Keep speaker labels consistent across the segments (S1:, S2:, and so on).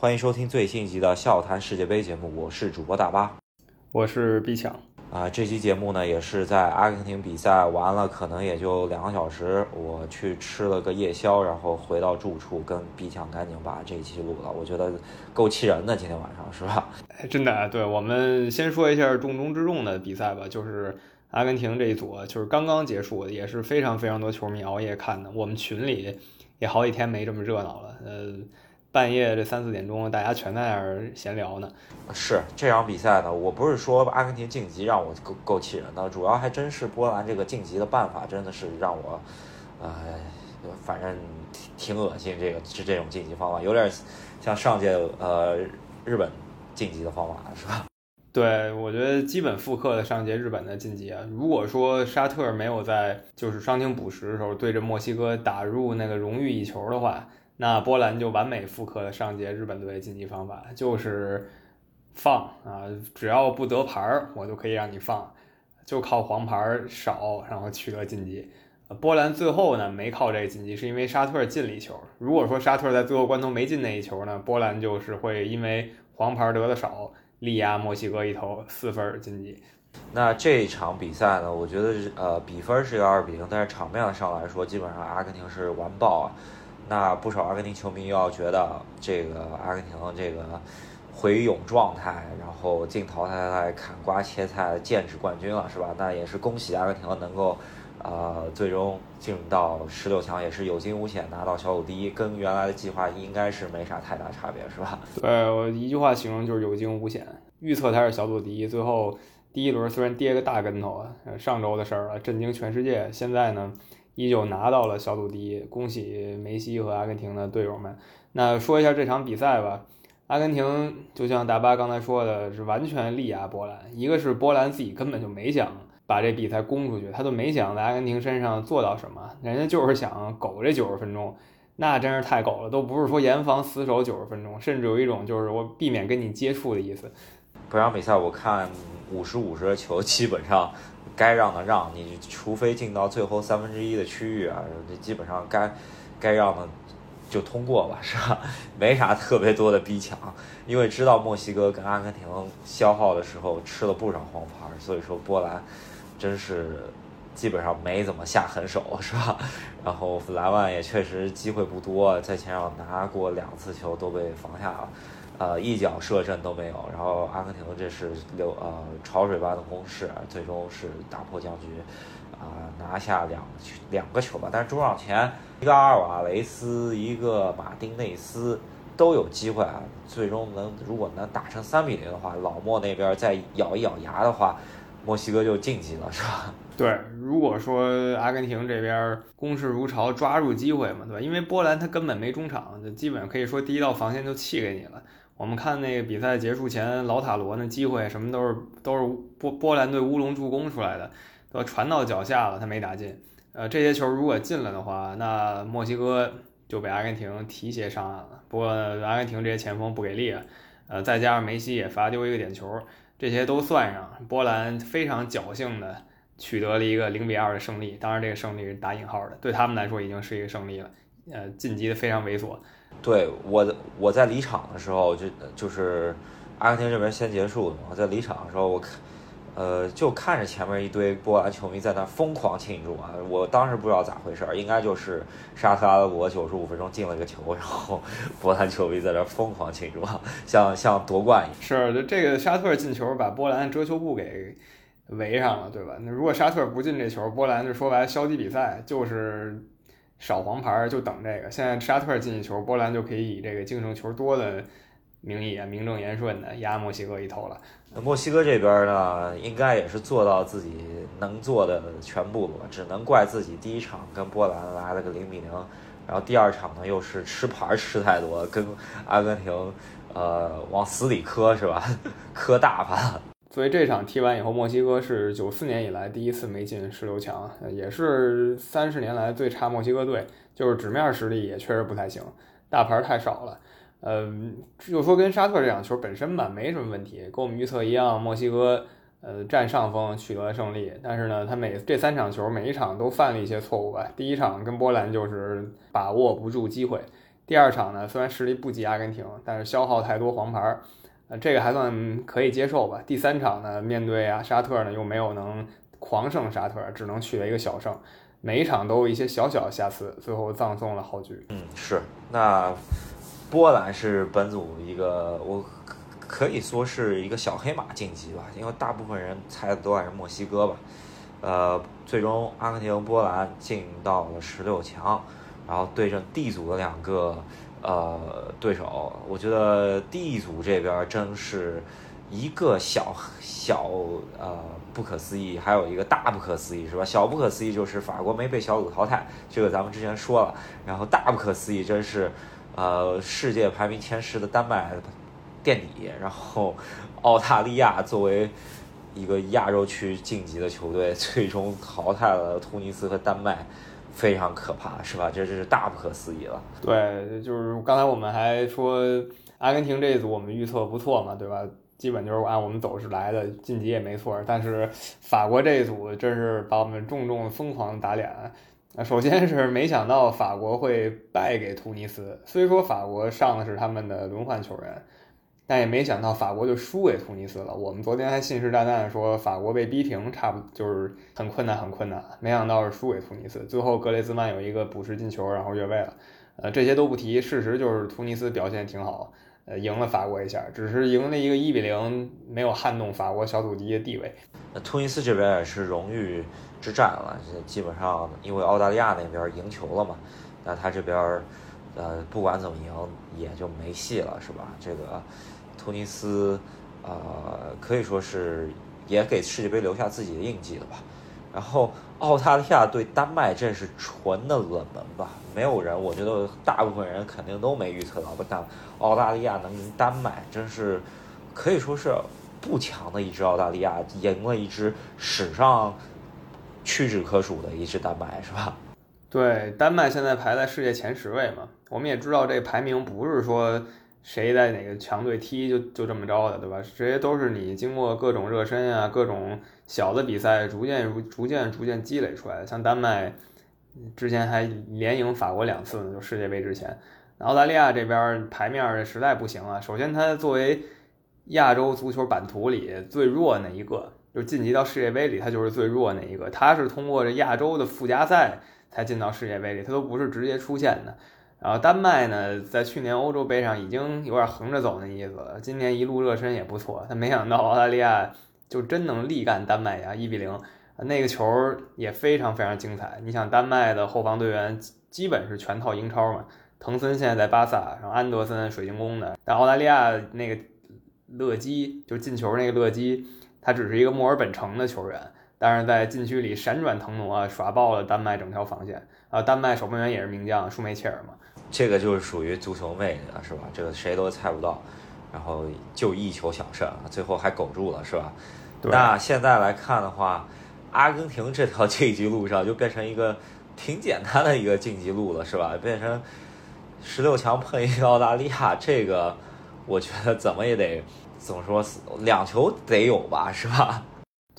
S1: 欢迎收听最新一集的笑谈世界杯节目，我是主播大巴，
S2: 我是毕强。
S1: 啊，这期节目呢也是在阿根廷比赛完了，可能也就两个小时，我去吃了个夜宵，然后回到住处，跟毕强赶紧把这一期录了。我觉得够气人的，今天晚上是吧？
S2: 哎，真的，对我们先说一下重中之重的比赛吧，就是阿根廷这一组，就是刚刚结束，也是非常非常多球迷熬夜看的，我们群里也好几天没这么热闹了，呃。半夜这三四点钟，大家全在那儿闲聊呢。
S1: 是这场比赛呢，我不是说阿根廷晋级让我够够气人的，主要还真是波兰这个晋级的办法，真的是让我，呃，反正挺挺恶心。这个是这种晋级方法，有点像上届呃日本晋级的方法，是吧？
S2: 对，我觉得基本复刻了上届日本的晋级啊。如果说沙特没有在就是伤停补时的时候对着墨西哥打入那个荣誉一球的话。那波兰就完美复刻了上届日本队晋级方法，就是放啊，只要不得牌儿，我就可以让你放，就靠黄牌少，然后取得晋级。波兰最后呢没靠这个晋级，是因为沙特进了一球。如果说沙特在最后关头没进那一球呢，波兰就是会因为黄牌得的少，力压墨西哥一头四分晋级。
S1: 那这场比赛呢，我觉得呃比分是一个二比零，但是场面上来说，基本上阿根廷是完爆啊。那不少阿根廷球迷又要觉得这个阿根廷这个回勇状态，然后进淘汰赛砍瓜切菜剑指冠军了，是吧？那也是恭喜阿根廷能够，呃，最终进到十六强，也是有惊无险拿到小组第一，跟原来的计划应该是没啥太大差别，是吧？
S2: 对我一句话形容就是有惊无险。预测他是小组第一，最后第一轮虽然跌个大跟头啊，上周的事儿了，震惊全世界。现在呢？依旧拿到了小组第一，恭喜梅西和阿根廷的队友们。那说一下这场比赛吧，阿根廷就像大巴刚才说的，是完全力压波兰。一个是波兰自己根本就没想把这比赛攻出去，他都没想在阿根廷身上做到什么，人家就是想苟这九十分钟，那真是太苟了，都不是说严防死守九十分钟，甚至有一种就是我避免跟你接触的意思。
S1: 这场比赛我看五十五十的球，基本上。该让的让你，除非进到最后三分之一的区域啊，这基本上该该让的就通过吧，是吧？没啥特别多的逼抢，因为知道墨西哥跟阿根廷消耗的时候吃了不少黄牌，所以说波兰真是基本上没怎么下狠手，是吧？然后莱万也确实机会不多，在前场拿过两次球都被防下了。呃，一脚射正都没有，然后阿根廷这是流呃潮水般的攻势，最终是打破僵局，啊拿下两两个球吧。但是中场前一个阿尔瓦雷斯，一个马丁内斯都有机会啊，最终能如果能打成三比零的话，老莫那边再咬一咬牙的话，墨西哥就晋级了，是吧？
S2: 对，如果说阿根廷这边攻势如潮，抓住机会嘛，对吧？因为波兰他根本没中场，就基本上可以说第一道防线就弃给你了。我们看那个比赛结束前，老塔罗那机会什么都是都是波波兰队乌龙助攻出来的，都传到脚下了，他没打进。呃，这些球如果进了的话，那墨西哥就被阿根廷提携上岸了。不过阿根廷这些前锋不给力啊，呃，再加上梅西也罚丢一个点球，这些都算上，波兰非常侥幸的取得了一个零比二的胜利。当然，这个胜利是打引号的，对他们来说已经是一个胜利了。呃，晋级的非常猥琐。
S1: 对我，我在离场的时候就就是阿根廷这边先结束的嘛。在离场的时候，我看，呃，就看着前面一堆波兰球迷在那疯狂庆祝啊。我当时不知道咋回事儿，应该就是沙特阿拉伯九十五分钟进了个球，然后波兰球迷在那疯狂庆祝，像像夺冠一样。
S2: 是，就这个沙特进球把波兰遮羞布给围上了，对吧？那如果沙特不进这球，波兰就说白了消极比赛，就是。少黄牌就等这个，现在沙特进一球，波兰就可以以这个净胜球多的名义啊，名正言顺的压墨西哥一头了。
S1: 那墨西哥这边呢，应该也是做到自己能做的全部了，只能怪自己第一场跟波兰来了个零比零，然后第二场呢又是吃牌吃太多，跟阿根廷呃往死里磕是吧？磕大发。
S2: 所以这场踢完以后，墨西哥是九四年以来第一次没进十六强，也是三十年来最差墨西哥队，就是纸面实力也确实不太行，大牌太少了。呃，就说跟沙特这场球本身吧，没什么问题，跟我们预测一样，墨西哥呃占上风取得了胜利。但是呢，他每这三场球每一场都犯了一些错误吧。第一场跟波兰就是把握不住机会，第二场呢，虽然实力不及阿根廷，但是消耗太多黄牌，呃，这个还算可以接受吧。第三场呢，面对啊沙特呢，又没有能狂胜沙特，只能取得一个小胜。每一场都有一些小小的瑕疵，最后葬送了好局。
S1: 嗯，是。那波兰是本组一个，我可以说是一个小黑马晋级吧，因为大部分人猜的都还是墨西哥吧。呃，最终阿根廷、波兰进到了十六强。然后对阵 D 组的两个呃对手，我觉得 D 组这边真是一个小小呃不可思议，还有一个大不可思议，是吧？小不可思议就是法国没被小组淘汰，这个咱们之前说了。然后大不可思议真是呃世界排名前十的丹麦垫底，然后澳大利亚作为一个亚洲区晋级的球队，最终淘汰了突尼斯和丹麦。非常可怕，是吧？这这是大不可思议了。
S2: 对，就是刚才我们还说阿根廷这一组我们预测不错嘛，对吧？基本就是按我们走势来的，晋级也没错。但是法国这一组真是把我们重重疯狂打脸。首先是没想到法国会败给突尼斯，虽说法国上的是他们的轮换球员。但也没想到法国就输给突尼斯了。我们昨天还信誓旦旦说法国被逼平，差不就是很困难，很困难。没想到是输给突尼斯。最后格雷兹曼有一个补时进球，然后越位了。呃，这些都不提，事实就是突尼斯表现挺好，呃，赢了法国一下，只是赢了一个一比零，没有撼动法国小组第一的地位。
S1: 那突尼斯这边也是荣誉之战了，基本上因为澳大利亚那边赢球了嘛，那他这边呃不管怎么赢也就没戏了，是吧？这个。突尼斯，呃，可以说是也给世界杯留下自己的印记了吧。然后澳大利亚对丹麦，这是纯的冷门吧？没有人，我觉得大部分人肯定都没预测到吧。但澳大利亚能赢丹麦，真是可以说是不强的一支澳大利亚，赢了一支史上屈指可数的一支丹麦，是吧？
S2: 对，丹麦现在排在世界前十位嘛。我们也知道，这排名不是说。谁在哪个强队踢就就这么着的，对吧？这些都是你经过各种热身啊，各种小的比赛，逐渐、逐渐、逐渐积累出来的。像丹麦之前还连赢法国两次呢，就世界杯之前。澳大利亚这边牌面实在不行啊。首先，它作为亚洲足球版图里最弱那一个，就晋级到世界杯里，它就是最弱那一个。它是通过这亚洲的附加赛才进到世界杯里，它都不是直接出现的。然后丹麦呢，在去年欧洲杯上已经有点横着走那意思了，今年一路热身也不错。但没想到澳大利亚就真能力干丹麦呀，一比零，那个球也非常非常精彩。你想，丹麦的后防队员基本是全套英超嘛，滕森现在在巴萨，然后安德森水晶宫的，但澳大利亚那个勒基就进球那个勒基，他只是一个墨尔本城的球员，但是在禁区里闪转腾挪，耍爆了丹麦整条防线。啊，丹麦守门员也是名将舒梅切尔嘛。
S1: 这个就是属于足球魅力了，是吧？这个谁都猜不到，然后就一球小胜，最后还苟住了，是吧？那现在来看的话，阿根廷这条 晋级路上就变成一个挺简单的一个晋级路了，是吧？变成十六强碰一个澳大利亚，这个我觉得怎么也得怎么说，两球得有吧，是吧？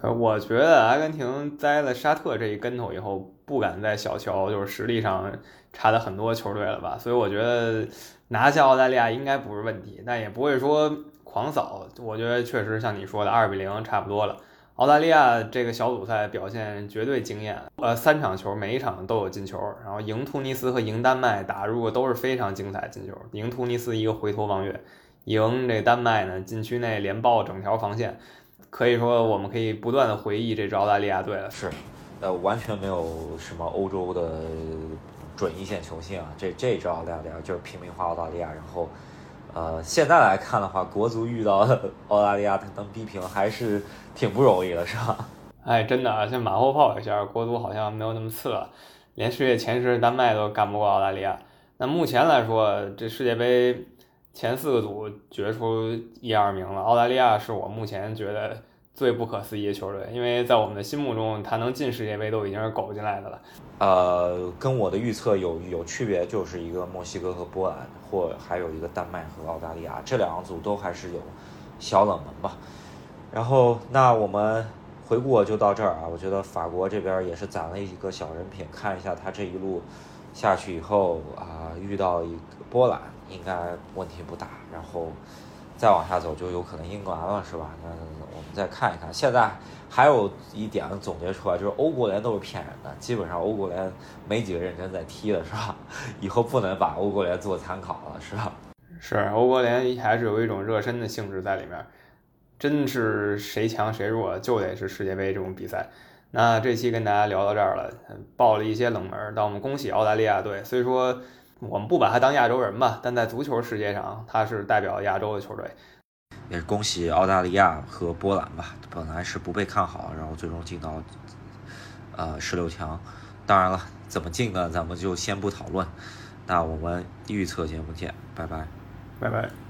S2: 对，我觉得阿根廷栽了沙特这一跟头以后，不敢再小瞧就是实力上。差的很多球队了吧，所以我觉得拿下澳大利亚应该不是问题，但也不会说狂扫。我觉得确实像你说的，二比零差不多了。澳大利亚这个小组赛表现绝对惊艳，呃，三场球每一场都有进球，然后赢突尼斯和赢丹麦打入都是非常精彩进球。赢突尼斯一个回头望月，赢这丹麦呢禁区内连爆整条防线，可以说我们可以不断的回忆这支澳大利亚队了。
S1: 是，呃，完全没有什么欧洲的。准一线球星啊，这这支澳大利亚就是平民化澳大利亚。然后，呃，现在来看的话，国足遇到澳大利亚，他能逼平还是挺不容易的，是吧？
S2: 哎，真的啊，像马后炮一下，国足好像没有那么次了，连世界前十丹麦都干不过澳大利亚。那目前来说，这世界杯前四个组决出一二名了，澳大利亚是我目前觉得。最不可思议的球队，因为在我们的心目中，他能进世界杯都已经是苟进来的了。
S1: 呃，跟我的预测有有区别，就是一个墨西哥和波兰，或还有一个丹麦和澳大利亚，这两组都还是有小冷门吧。然后，那我们回顾就到这儿啊。我觉得法国这边也是攒了一个小人品，看一下他这一路下去以后啊，遇到一个波兰应该问题不大，然后再往下走就有可能英格兰了，是吧？那我们再看一看。现在还有一点总结出来，就是欧国联都是骗人的，基本上欧国联没几个认真在踢的，是吧？以后不能把欧国联做参考了，是吧？
S2: 是欧国联还是有一种热身的性质在里面，真是谁强谁弱就得是世界杯这种比赛。那这期跟大家聊到这儿了，爆了一些冷门，但我们恭喜澳大利亚队。虽说我们不把他当亚洲人吧，但在足球世界上他是代表亚洲的球队。
S1: 也是恭喜澳大利亚和波兰吧，本来是不被看好，然后最终进到呃十六强。当然了，怎么进呢？咱们就先不讨论。那我们预测节目见，拜拜。
S2: 拜拜。